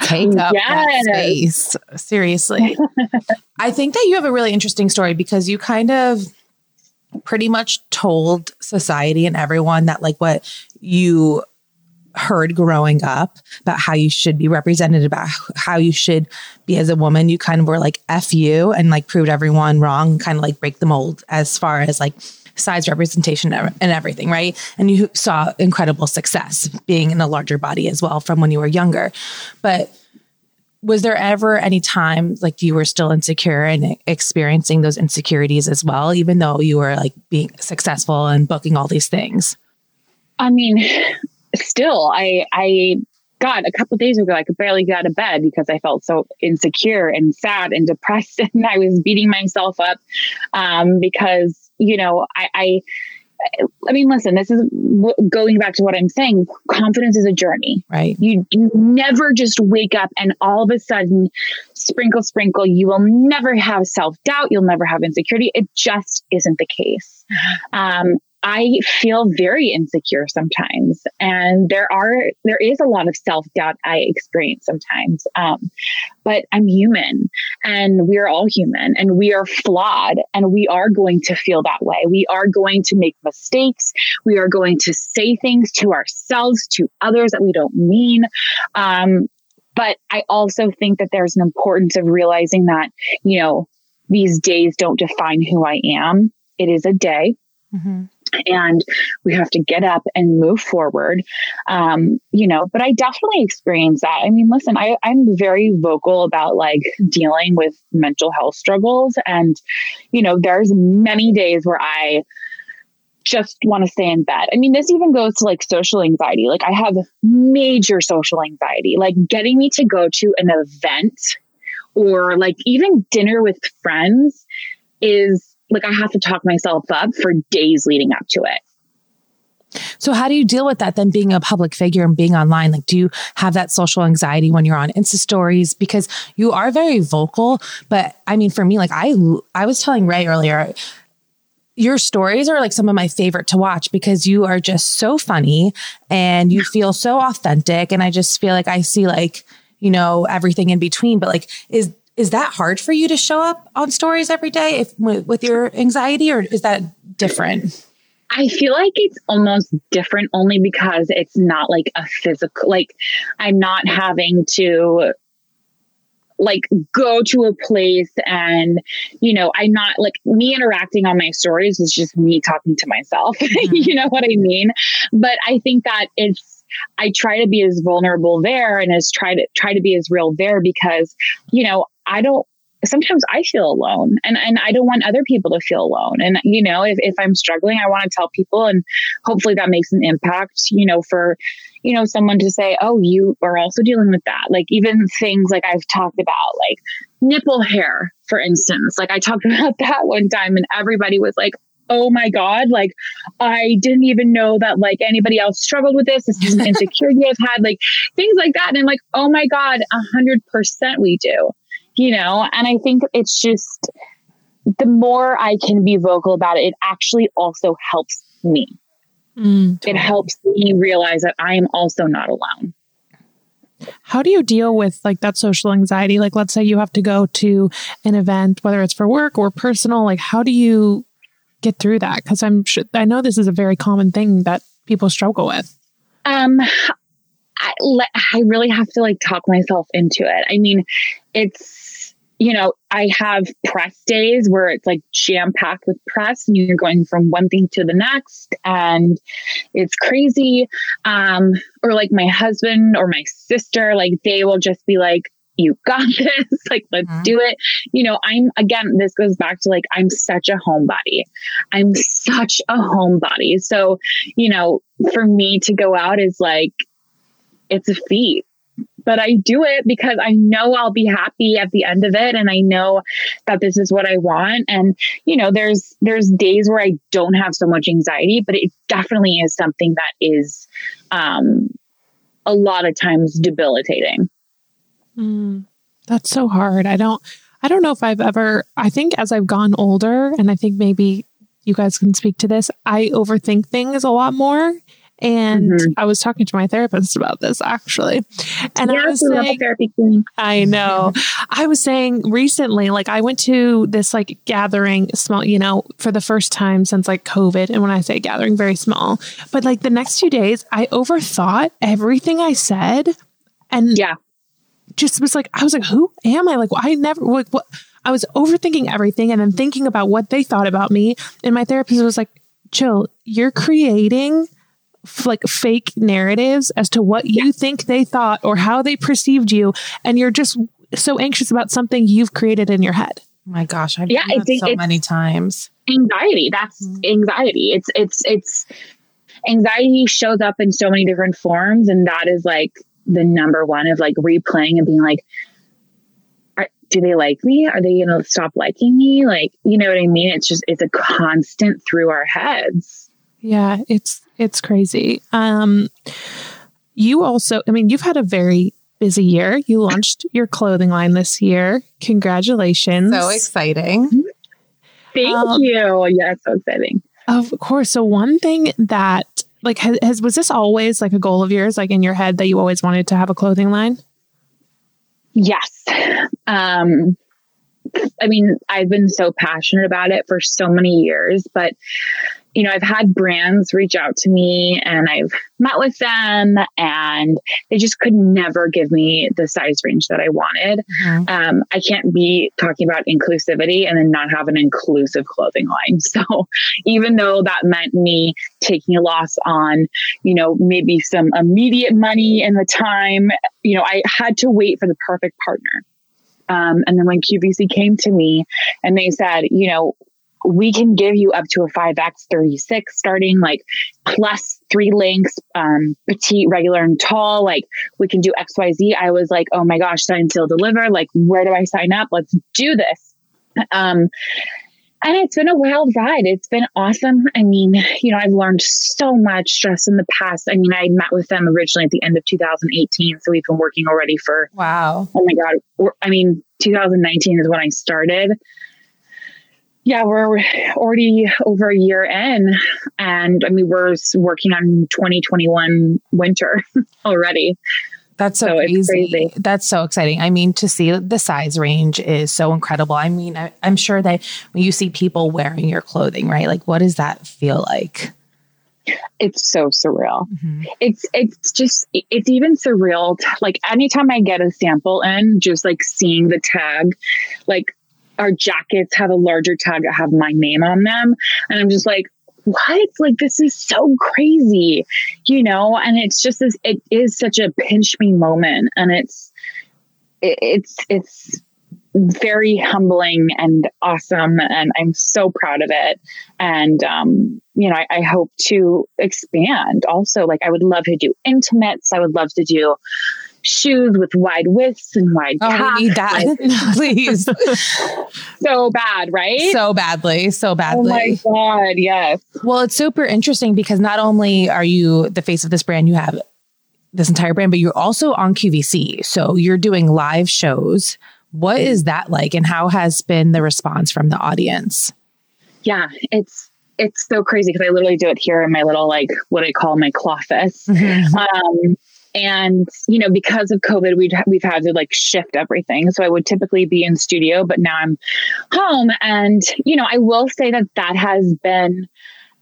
Take up that Yes. space. Seriously. (laughs) I think that you have a really interesting story because you kind of pretty much told society and everyone that like what you heard growing up about how you should be represented, about how you should be as a woman. You kind of were like F you and like proved everyone wrong, kind of like break the mold as far as like size representation and everything, right? And you saw incredible success being in a larger body as well from when you were younger. But was there ever any time like you were still insecure and experiencing those insecurities as well, even though you were like being successful and booking all these things? I mean, (laughs) still, I, I, God, a couple days ago, I could barely get out of bed because I felt so insecure and sad and depressed, (laughs) and I was beating myself up um, because you know I, I, I mean, listen, this is going back to what I'm saying. Confidence is a journey. Right. You you never just wake up and all of a sudden, sprinkle, sprinkle. You will never have self doubt. You'll never have insecurity. It just isn't the case. (sighs) Um, I feel very insecure sometimes, and there are there is a lot of self doubt I experience sometimes. Um, but I'm human, and we are all human, and we are flawed, and we are going to feel that way. We are going to make mistakes. We are going to say things to ourselves, to others that we don't mean. Um, but I also think that there's an importance of realizing that you know these days don't define who I am. It is a day Mhm. And we have to get up and move forward um, you know but i definitely experienced that i mean listen I, i'm very vocal about like dealing with mental health struggles and you know there's many days where i just want to stay in bed. I mean, this even goes to like social anxiety. Like, I have major social anxiety. Like, getting me to go to an event or like even dinner with friends is like I have to talk myself up for days leading up to it. So how do you deal with that then being a public figure and being online? Like do you have that social anxiety when you're on Insta stories because you are very vocal, but I mean for me like I I was telling Ray earlier your stories are like some of my favorite to watch because you are just so funny and you feel so authentic and I just feel like I see like, you know, everything in between, but like is is that hard for you to show up on stories every day if with, with your anxiety or is that different? I feel like it's almost different only because it's not like a physical, like I'm not having to like go to a place and you know i'm not like me interacting on my stories is just me talking to myself (laughs) mm-hmm. you know what i mean but i think that it's i try to be as vulnerable there and as try to try to be as real there because you know i don't sometimes I feel alone and, and I don't want other people to feel alone. And, you know, if, if I'm struggling, I want to tell people and hopefully that makes an impact, you know, for, you know, someone to say, oh, you are also dealing with that. Like even things like I've talked about, like nipple hair, for instance. Like I talked (laughs) about that one time and everybody was like, oh my God, like I didn't even know that like anybody else struggled with this. This is an (laughs) insecurity I've had, like things like that. And I'm like, oh my God, a hundred percent we do you know, and I think it's just the more I can be vocal about it, it actually also helps me. Mm. It helps me realize that I am also not alone. How do you deal with like that social anxiety? Like, let's say you have to go to an event, whether it's for work or personal. Like, how do you get through that? Because I'm sure I know this is a very common thing that people struggle with. Um, I, le- I really have to like talk myself into it. I mean, it's you know, I have press days where it's like jam packed with press and you're going from one thing to the next and it's crazy. Um, or like my husband or my sister, like they will just be like, you got (laughs) this, like, let's Mhm. do it. You know, I'm again, this goes back to like, I'm such a homebody. I'm such a homebody. So, you know, for me to go out is like, it's a feat but I do it because I know I'll be happy at the end of it and I know that this is what I want and you know there's there's days where I don't have so much anxiety but it definitely is something that is um a lot of times debilitating. Mm, that's so hard. I don't I don't know if I've ever I think as I've gone older and I think maybe you guys can speak to this, I overthink things a lot more. And Mhm. I was talking to my therapist about this actually. And I was saying therapy queen. I know. (laughs) I was saying recently, like I went to this like gathering, small, you know, for the first time since like COVID. And when I say gathering, very small. But like the next few days, I overthought everything I said. And Yeah. just was like, I was like, who am I? Like, I never, like, what? I was overthinking everything and then thinking about what they thought about me. And my therapist was like, chill, you're creating f- like fake narratives as to what you think they thought or how they perceived you. And you're just so anxious about something you've created in your head. Oh my gosh, I've Yeah, done I that think so it's- many times. anxiety that's Mhm. anxiety it's it's it's anxiety shows up in so many different forms and that is like the number one of like replaying and being like are, do they like me are they gonna stop liking me like you know what i mean it's just it's a constant through our heads Yeah, it's it's crazy. Um you also, I mean, you've had a very busy year. You launched your clothing line this year. Congratulations. So exciting. thank Um, you yeah so exciting Of course. So one thing that like has, has was this always like a goal of yours like in your head that you always wanted to have a clothing line? Yes. Um, I mean, I've been so passionate about it for so many years, but you know, I've had brands reach out to me and I've met with them and they just could never give me the size range that I wanted. Mhm. Um, I can't be talking about inclusivity and then not have an inclusive clothing line. (laughs) So even though that meant me taking a loss on, you know, maybe some immediate money and the time, you know, I had to wait for the perfect partner. Um, and then when QVC came to me and they said, you know, we can give you up to a 5x 36 starting like plus three lengths um petite regular and tall like we can do xyz i was like oh my gosh sign seal deliver like where do i sign up let's do this um and it's been a wild ride. It's been awesome. I mean, you know, I've learned so much just in the past. I mean, I met with them originally at the end of 2018. So we've been working already for, Wow. oh my God. I mean, 2019 is when I started. Yeah, we're already over a year in. And I mean, we're working on 2021 winter (laughs) already. That's so, So crazy. That's so exciting. I mean, to see the size range is so incredible. I mean, I, I'm sure that when you see people wearing your clothing, right? Like, what does that feel like? It's so surreal. Mhm. it's it's just it's even surreal to, like anytime i get a sample in just like seeing the tag like our jackets have a larger tag that have my name on them. And i'm just like what? Like this is so crazy you know? And it's just this it is such a pinch me moment. And it's it, it's it's very humbling and awesome. And i'm so proud of it. And um you know I, I hope to expand also. Like i would love to do intimates. I would love to do shoes with wide widths and wide Oh, calves we need that, (laughs) please, (laughs) so bad right so badly, so badly. oh my god yes Well, it's super interesting because not only are you the face of this brand, you have this entire brand, but you're also on QVC. So you're doing live shows What is that like and how has been the response from the audience? Yeah, it's it's so crazy because I literally do it here in my little like what I call my cloffice. Mm-hmm. Um, and you know because of covid we've we've had to like shift everything. So i would typically be in studio but now i'm home. And you know i will say that that has been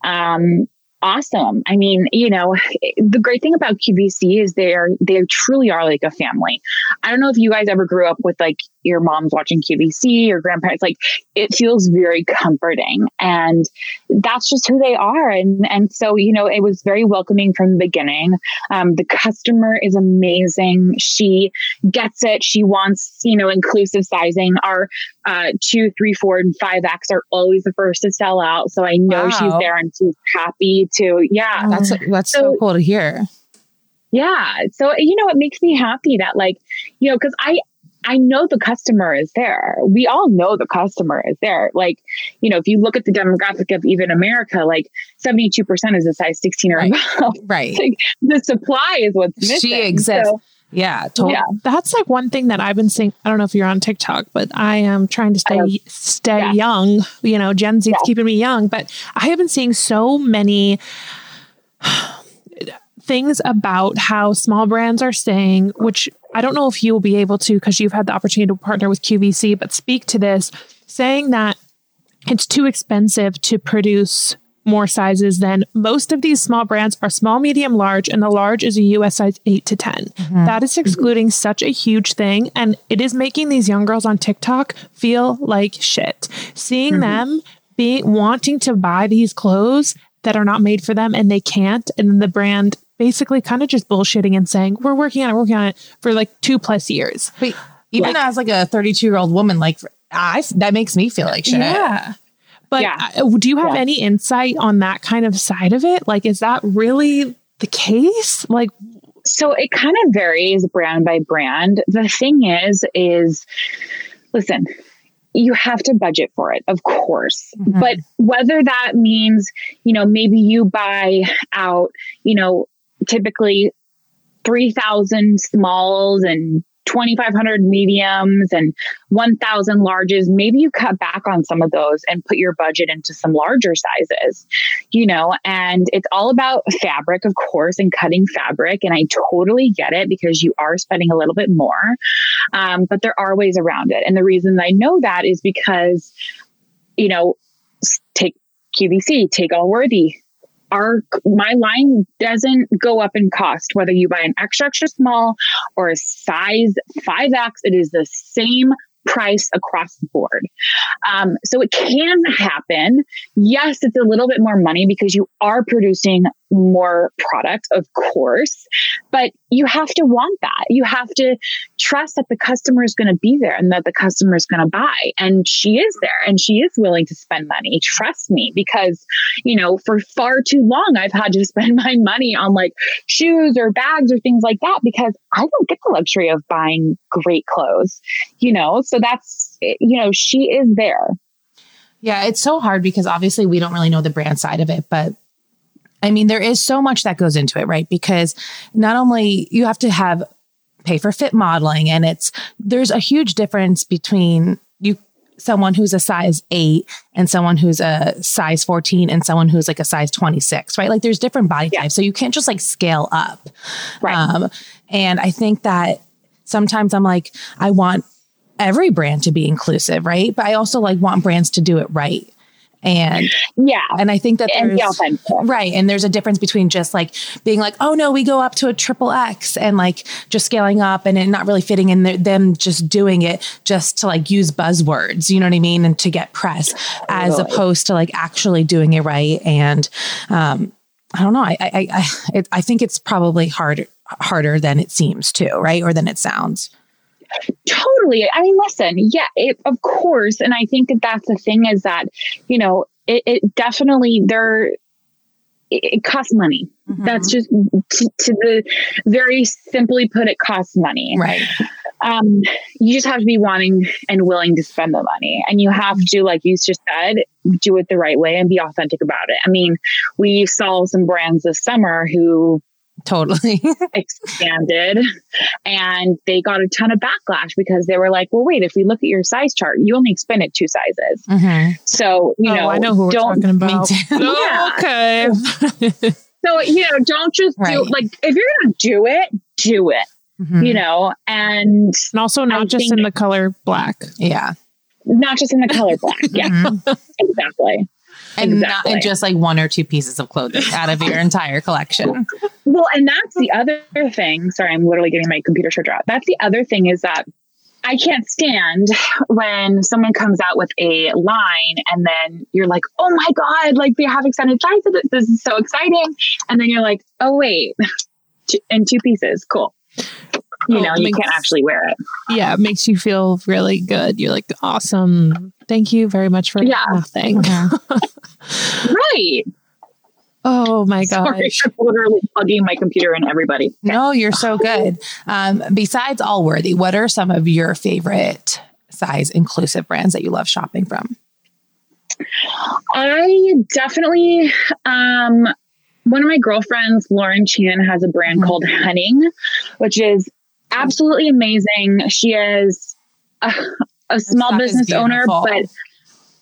um awesome. I mean, you know, the great thing about QVC is they're they truly are like a family. I don't know if you guys ever grew up with like your mom's watching QVC or grandparents. Like it feels very comforting, and that's just who they are. And and so you know, it was very welcoming from the beginning. Um, the customer is amazing. She gets it. She wants you know inclusive sizing. Our uh, two, three, four, and five X are always the first to sell out. So I know wow. she's there and she's happy to. Yeah, that's that's so, so cool to hear. Yeah. So, you know, it makes me happy that, like, you know, because I, I know the customer is there. We all know the customer is there. Like, you know, if you look at the demographic of even America, like 72% is a size 16 or right. above. (laughs) Right. Like, the supply is what's missing. She exists. So, yeah, totally. Yeah. That's like one thing that I've been seeing. I don't know if you're on TikTok, but I am trying to stay stay yeah. young. You know, Gen Z yeah. keeping me young, but I have been seeing so many (sighs) things about how small brands are staying, which I don't know if you will be able to because you've had the opportunity to partner with QVC, but speak to this, saying that it's too expensive to produce more sizes than most of these small brands are small, medium, large, and the large is a US size 8 to 10. Mm-hmm. That is excluding such a huge thing. And it is making these young girls on TikTok feel like shit. Seeing mm-hmm. them being wanting to buy these clothes that are not made for them and they can't, and then the brand basically kind of just bullshitting and saying, we're working on it, working on it for like two plus years. But even like, as like a 32 year old woman, like I, that makes me feel like shit. Yeah. But yeah. Do you have yeah. any insight on that kind of side of it? Like, is that really the case? Like, so it kind of varies brand by brand. The thing is, is listen, you have to budget for it, of course. Mm-hmm. But whether that means, you know, maybe you buy out, you know, typically 3,000 smalls and 2,500 mediums and 1,000 larges. Maybe you cut back on some of those and put your budget into some larger sizes, you know, and it's all about fabric, of course, and cutting fabric. And I totally get it because you are spending a little bit more, um, but there are ways around it. And the reason I know that is because, you know, take QVC, take All Worthy, our my line doesn't go up in cost whether you buy an extra extra small or a size 5x it is the same price across the board. Um, so it can happen. Yes, it's a little bit more money because you are producing more product, of course, but you have to want that. You have to trust that the customer is going to be there and that the customer is going to buy. And she is there and she is willing to spend money. Trust me, because, you know, for far too long, I've had to (laughs) spend my money on like shoes or bags or things like that because I don't get the luxury of buying great clothes, you know? So that's, you know, she is there. Yeah, it's so hard because obviously we don't really know the brand side of it, but I mean, there is so much that goes into it, right? Because not only you have to have pay for fit modeling and it's there's a huge difference between you someone who's a size 8 and someone who's a size 14 and someone who's like a size 26 right? Like there's different body yeah. types. So you can't just like scale up. Right. Um, and i think that sometimes i'm like i want every brand to be inclusive right? But i also like want brands to do it right and yeah. And I think that there's right. And there's a difference between just like being like, oh no, we go up to a triple X and like just scaling up and it not really fitting in them just doing it just to like use buzzwords, you know what I mean? And to get press as opposed to like actually doing it right. And, um, I don't know. I, I, I, it, I think it's probably harder, harder than it seems to, right? Or than it sounds. Totally. I mean, listen, yeah, it, of course. And I think that that's the thing is that, you know, it, it definitely, there, it, it costs money. Mm-hmm. That's just to, to, the very simply put, it costs money. Right. Um, you just have to be wanting and willing to spend the money. And you have to, like you just said, do it the right way and be authentic about it. I mean, we saw some brands this summer who Totally. (laughs) expanded and they got a ton of backlash because they were like, well, wait, if we look at your size chart, you only expanded two sizes. Mhm. So, you oh, know, I know who we're don't, talking about. Oh, (laughs) okay. so, you know, don't just do, like, if you're going to do it, do it, Mhm. you know, and and also not I just in the color black. Yeah. not just in the color black. (laughs) Yeah, Mhm. exactly. And not Exactly. in just like one or two pieces of clothing out of your entire collection. Well, and that's the other thing. Sorry, I'm literally getting my computer shut out. That's the other thing is that I can't stand when someone comes out with a line and then you're like, oh my God, like they have extended sizes. This is so exciting. And then you're like, oh, wait, (laughs) in two pieces. Cool. You Oh, know, you makes- can't actually wear it. Yeah, it makes you feel really good. You're like, awesome. Thank you very much for Yeah. nothing. (laughs) Right. Oh my Sorry, gosh. (laughs) I'm literally plugging my computer in everybody. (laughs) No, you're so good. Um, besides All Worthy, what are some of your favorite size inclusive brands that you love shopping from? I definitely, um, one of my girlfriends, Lauren Chan, has a brand Mhm. called Henning, which is absolutely amazing. She is a, a small business owner, but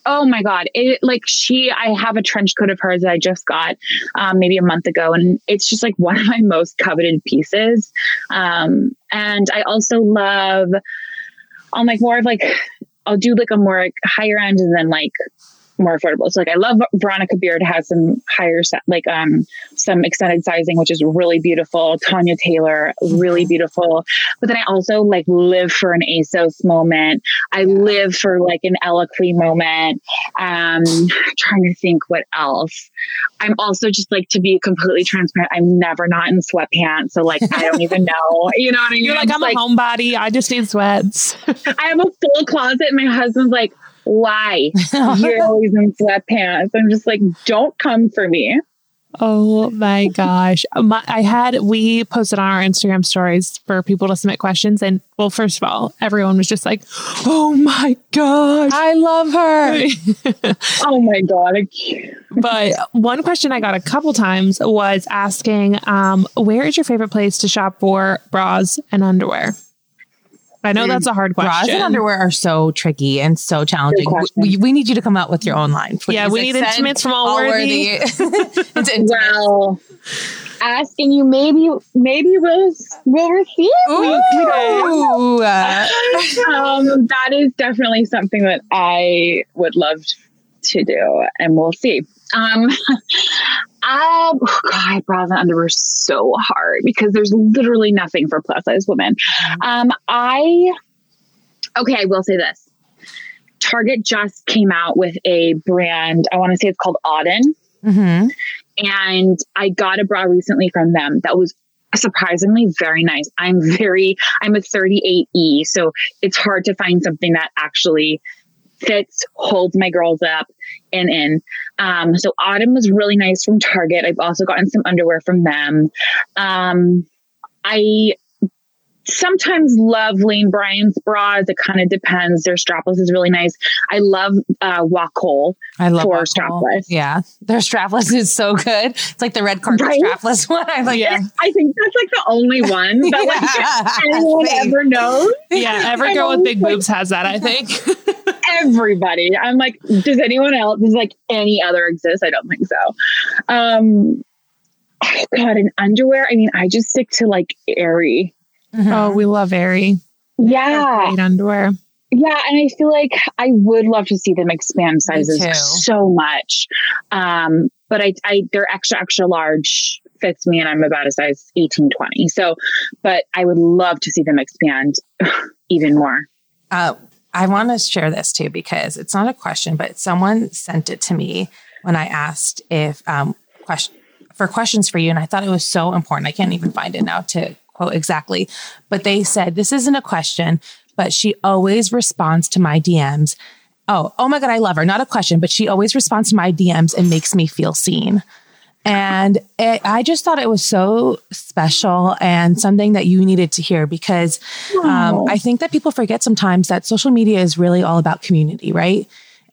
oh my god, it like she. I have a trench coat of hers that I just got um, maybe a month ago, and it's just like one of my most coveted pieces. Um, and I also love. I'm like more of like I'll do like a more like higher end and then like more affordable. So like I love Veronica Beard has some higher set like um some extended sizing, which is really beautiful. Tanya Taylor, really beautiful. But then I also like live for an ASOS moment. I live for like an Eloquii moment. Um trying to think what else. I'm also just like to be completely transparent. I'm never not in sweatpants. So like I don't even (laughs) know. You know what I mean? You're like, just I'm a homebody. I just need sweats. (laughs) I have a full closet. My husband's like, why? (laughs) You're always in sweatpants. I'm just like, don't come for me. Oh my gosh. My, I had, we posted on our Instagram stories for people to submit questions. And well, first of all, everyone was just like, oh my gosh. I love her. (laughs) Oh my God. But one question I got a couple times was asking, um, where is your favorite place to shop for bras and underwear? I know that's a hard question. Bras and underwear are so tricky and so challenging. We, we need you to come out with your own line. please. Yeah, we need intimates from All Worthy. Allworthy. (laughs) (laughs) it's intimate. Well, asking you, maybe, maybe we'll, we'll receive. We- we. Ooh, um, that is definitely something that I would love to do, and we'll see. Um, I, (laughs) oh God, bras and underwear so hard because there's literally nothing for plus size women. Um, I okay, I will say this. Target just came out with a brand. I want to say it's called Auden mhm. and I got a bra recently from them that was surprisingly very nice. I'm very I'm a 38E, so it's hard to find something that actually fits, holds my girls up and in. Um, so Auden was really nice from Target. I've also gotten some underwear from them. Um, I sometimes love Lane Bryant's bras. It kind of depends. Their strapless is really nice. I love uh, Wacoal. I love For Wacoal. strapless. Yeah, their strapless is so good. It's like the red carpet Right? strapless (laughs) one. I like. Yeah. I think that's like the only one that like (laughs) Yeah. anyone Same. ever knows. yeah, every (laughs) girl with big always boobs has that, I think. Everybody. I'm like, does anyone else? Does like any other exist? I don't think so. Um, oh God, in underwear. I mean, I just stick to like Aerie. Mhm. oh, we love Aerie. Yeah, Great underwear. yeah, and I feel like I would love to see them expand sizes so much. Um, but I, I, they're extra, extra large fits me, and I'm about a size 18, 20. So, but I would love to see them expand (sighs) even more. Uh, I want to share this too because it's not a question, but someone sent it to me when I asked if um, question for questions for you, and I thought it was so important. I can't even find it now to quote exactly, but they said this isn't a question, but she always responds to my DMs. Oh, oh my god, I love her. Not a question, but she always responds to my DMs and makes me feel seen. And it, I just thought it was so special and something that you needed to hear because um. I think that people forget sometimes that social media is really all about community, right?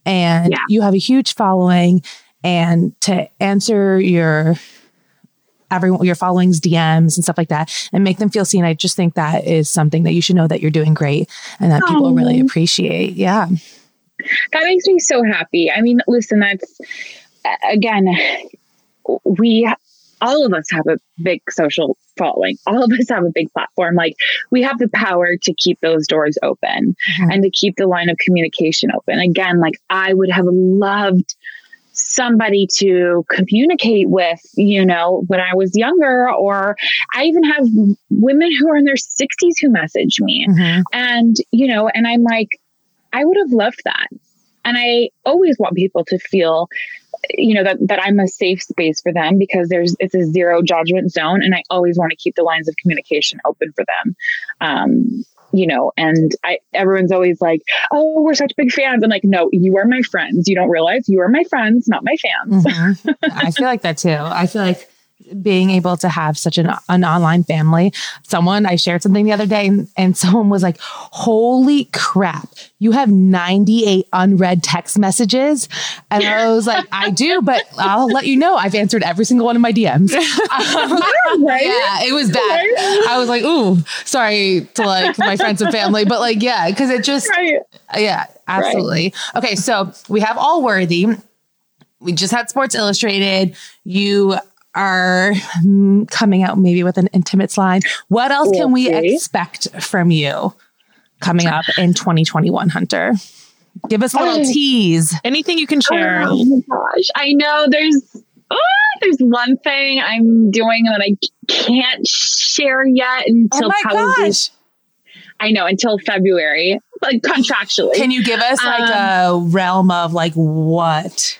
And Yeah. you have a huge following. And to answer your everyone, your followings DMs and stuff like that and make them feel seen. I just think that is something that you should know that you're doing great and that people really appreciate. Yeah. That makes me so happy. I mean, listen, that's again, we all of us have a big social following. All of us have a big platform. Like we have the power to keep those doors open Mhm. and to keep the line of communication open. Again, like I would have loved somebody to communicate with, you know, when I was younger, or I even have women who are in their 60s who message me. Mhm. And, you know, and I'm like, I would have loved that. And I always want people to feel, you know, that, that I'm a safe space for them because there's, it's a zero judgment zone. And I always want to keep the lines of communication open for them. Um, you know, and I, everyone's always like, oh, we're such big fans. I'm like, no, you are my friends. You don't realize you are my friends, not my fans. Mhm. I feel like that too. I feel like being able to have such an, an online family. Someone, I shared something the other day and, and (laughs) someone was like, holy crap, you have 98 unread text messages. And I was like, I do, but I'll let you know I've answered every single one of my DMs. right? (laughs) (laughs) Yeah, it was bad. I was like, ooh, sorry to like my friends and family, but like, yeah, because it just, Right. yeah, absolutely. Okay, so we have All Worthy. We just had Sports Illustrated. You are mm, coming out maybe with an intimate line. What else can we expect from you coming up in 2021, Hunter? Give us a little Oh. tease. Anything you can share. Oh my gosh. I know there's ah, there's one thing I'm doing that I can't share yet until oh my probably gosh. I know until February, like contractually. Can you give us like a realm of like what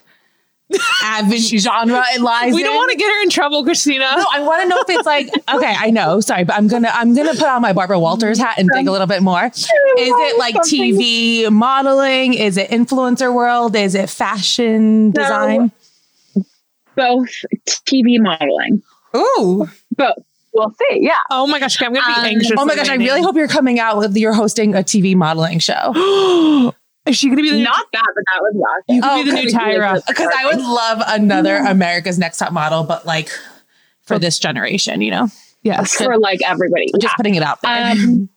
avenue genre it lies We don't want to get her in trouble, Christina. No, I want to know if it's like (laughs) okay. I know, sorry, but I'm gonna I'm gonna put on my Barbara Walters hat and dig a little bit more. (laughs) Is it like TV modeling? Is it influencer world? Is it fashion No. design? both TV modeling? Ooh, Both. We'll see. Yeah. Oh my gosh, I'm gonna be Um, anxious. oh my gosh! I really hope you're coming out with you're hosting a TV modeling show (gasps) (gasps) she gonna be the Not that, but that would be awesome. You could Oh, be the new Tyra. because I would love another America's Next Top Model, but like for this generation, you know, Yes. for like everybody. just putting it out there. Um,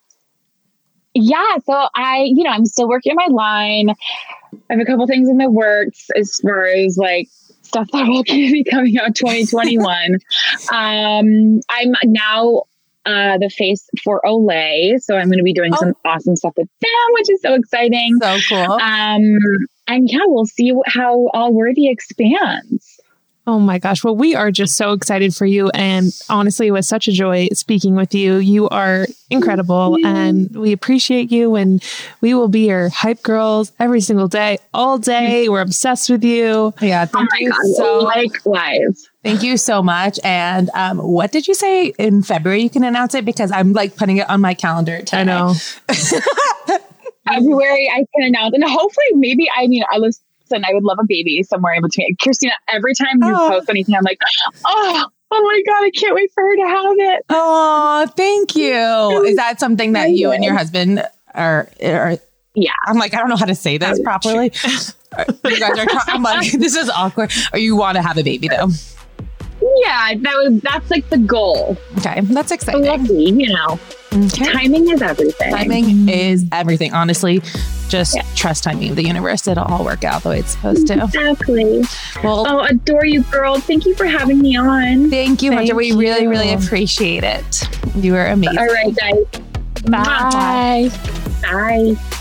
yeah, so I, you know, I'm still working on my line. I have a couple things in the works as far as like stuff that will (laughs) be coming out 2021. (laughs) um, I'm now uh, the face for Olay, so I'm going to be doing some awesome stuff with them, which is so exciting. so cool. Um, and yeah, we'll see how All Worthy expands. Oh my gosh. Well, we are just so excited for you. And honestly, it was such a joy speaking with you. You are incredible and we appreciate you. And we will be your hype girls every single day, all day. We're obsessed with you. yeah, Oh thank my you God, so likewise. Thank you so much. And um, what did you say in February? You can announce it because I'm like putting it on my calendar. Today. I know. (laughs) February I can announce, and hopefully, maybe I mean, I listen. I would love a baby somewhere in between. Christina, every time you Oh. post anything, I'm like, oh, oh my god, I can't wait for her to have it. Oh, thank you. Is that something that you and your husband are? are Yeah. I'm like, I don't know how to say this properly. (laughs) you guys are. try- I'm like, (laughs) this is awkward. Or you want to have a baby though? Yeah, that was that's like the goal. Okay, that's exciting. see, you know, Okay. timing is everything. Timing is everything. Honestly, just Yeah. trust timing of the universe. It'll all work out the way it's supposed to. Exactly. Well, Oh, adore you, girl. Thank you for having me on. thank you, Hunter. We really, really appreciate it. You are amazing. All right, guys. Bye. Bye.